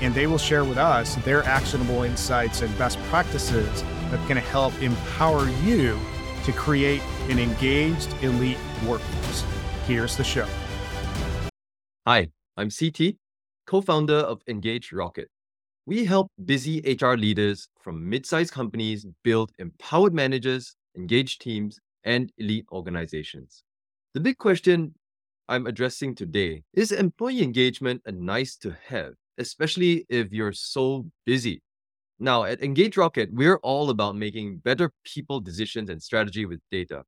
and they will share with us their actionable insights and best practices that can help empower you to create an engaged elite workforce. Here's the show. Hi, I'm CT, co founder of Engage Rocket. We help busy HR leaders from mid sized companies build empowered managers, engaged teams, and elite organizations. The big question I'm addressing today is employee engagement a nice to have, especially if you're so busy? Now, at Engage Rocket, we're all about making better people decisions and strategy with data.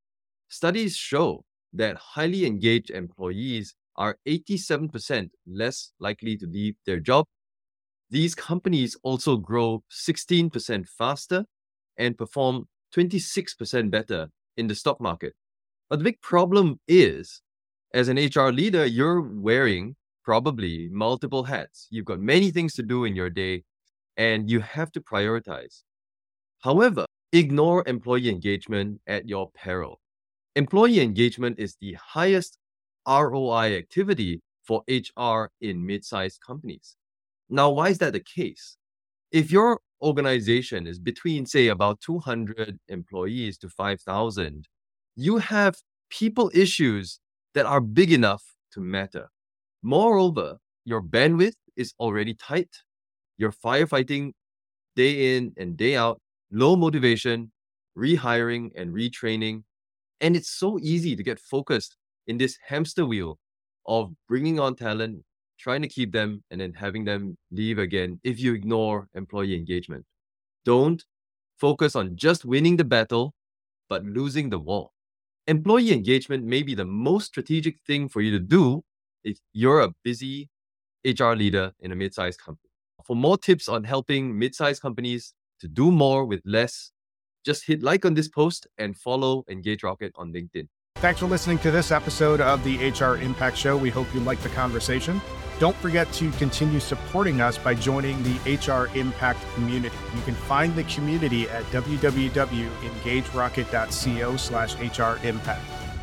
Studies show that highly engaged employees are 87% less likely to leave their job. These companies also grow 16% faster and perform 26% better in the stock market. But the big problem is, as an HR leader, you're wearing probably multiple hats. You've got many things to do in your day, and you have to prioritize. However, ignore employee engagement at your peril. Employee engagement is the highest ROI activity for HR in mid sized companies. Now, why is that the case? If your organization is between, say, about 200 employees to 5,000, you have people issues that are big enough to matter. Moreover, your bandwidth is already tight. You're firefighting day in and day out, low motivation, rehiring and retraining. And it's so easy to get focused in this hamster wheel of bringing on talent, trying to keep them, and then having them leave again if you ignore employee engagement. Don't focus on just winning the battle, but losing the war employee engagement may be the most strategic thing for you to do if you're a busy HR leader in a mid-sized company. For more tips on helping mid-sized companies to do more with less, just hit like on this post and follow Engage Rocket on LinkedIn. Thanks for listening to this episode of the HR Impact Show. We hope you liked the conversation. Don't forget to continue supporting us by joining the HR Impact community. You can find the community at www.engagerocket.co slash HR Impact.